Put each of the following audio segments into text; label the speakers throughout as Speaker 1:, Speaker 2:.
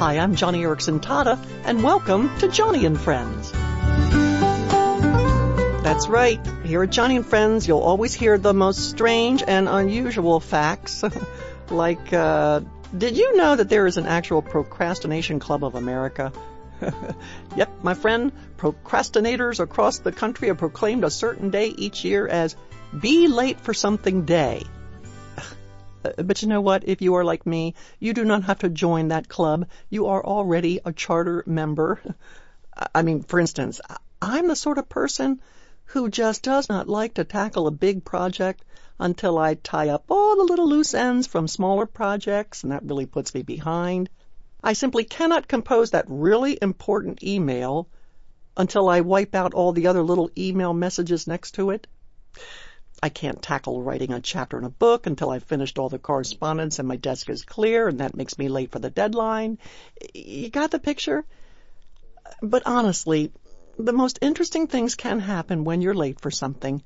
Speaker 1: Hi, I'm Joni Eareckson Tada, and welcome to Joni and Friends. That's right. Here at Joni and Friends, you'll always hear the most strange and unusual facts. like, uh, did you know that there is an actual procrastination club of America? yep, my friend, procrastinators across the country have proclaimed a certain day each year as Be Late for Something Day. Uh, but you know what? If you are like me, you do not have to join that club. You are already a charter member. I mean, for instance, I'm the sort of person who just does not like to tackle a big project until I tie up all the little loose ends from smaller projects, and that really puts me behind. I simply cannot compose that really important email until I wipe out all the other little email messages next to it. I can't tackle writing a chapter in a book until I've finished all the correspondence and my desk is clear, and that makes me late for the deadline. You got the picture? But honestly, the most interesting things can happen when you're late for something,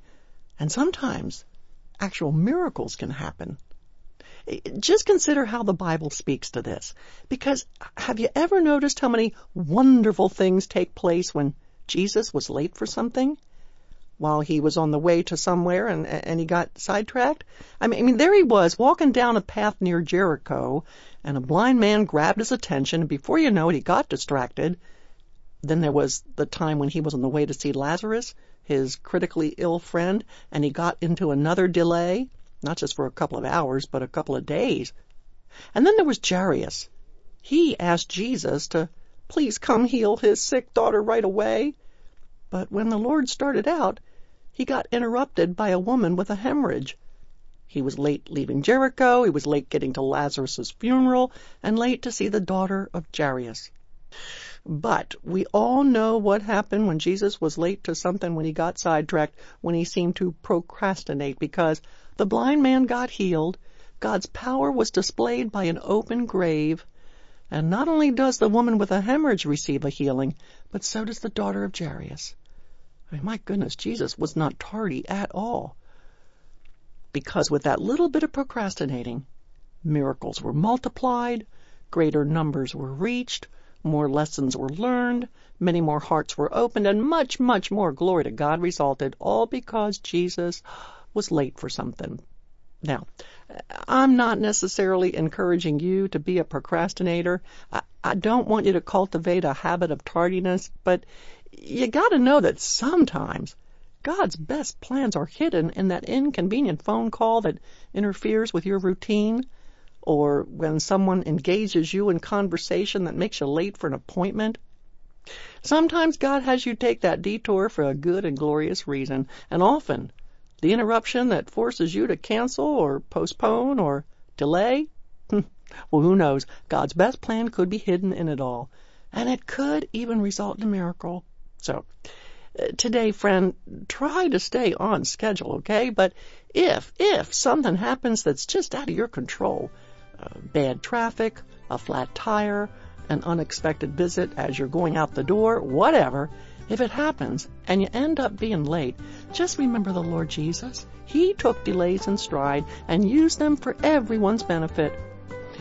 Speaker 1: and sometimes actual miracles can happen. Just consider how the Bible speaks to this. Because have you ever noticed how many wonderful things take place when Jesus was late for something? While he was on the way to somewhere and and he got sidetracked. I mean, I mean, there he was walking down a path near Jericho, and a blind man grabbed his attention. And before you know it, he got distracted. Then there was the time when he was on the way to see Lazarus, his critically ill friend, and he got into another delay, not just for a couple of hours, but a couple of days. And then there was Jairus. He asked Jesus to please come heal his sick daughter right away. But when the Lord started out, he got interrupted by a woman with a hemorrhage. He was late leaving Jericho, he was late getting to Lazarus' funeral, and late to see the daughter of Jairus. But we all know what happened when Jesus was late to something when he got sidetracked, when he seemed to procrastinate, because the blind man got healed, God's power was displayed by an open grave, and not only does the woman with a hemorrhage receive a healing, but so does the daughter of Jairus. Mean, my goodness, Jesus was not tardy at all. Because with that little bit of procrastinating, miracles were multiplied, greater numbers were reached, more lessons were learned, many more hearts were opened, and much, much more glory to God resulted, all because Jesus was late for something. Now, I'm not necessarily encouraging you to be a procrastinator. I, I don't want you to cultivate a habit of tardiness, but you gotta know that sometimes God's best plans are hidden in that inconvenient phone call that interferes with your routine, or when someone engages you in conversation that makes you late for an appointment. Sometimes God has you take that detour for a good and glorious reason, and often the interruption that forces you to cancel or postpone or delay? Hmm, well, who knows? God's best plan could be hidden in it all, and it could even result in a miracle. So, uh, today, friend, try to stay on schedule, okay? But if, if something happens that's just out of your control, uh, bad traffic, a flat tire, an unexpected visit as you're going out the door, whatever, if it happens and you end up being late, just remember the Lord Jesus. He took delays in stride and used them for everyone's benefit.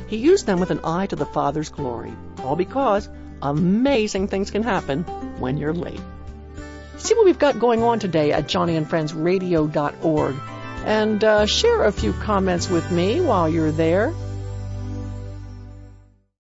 Speaker 1: He used them with an eye to the Father's glory, all because Amazing things can happen when you're late. See what we've got going on today at joniandfriendsradio.org and uh, share a few comments with me while you're there.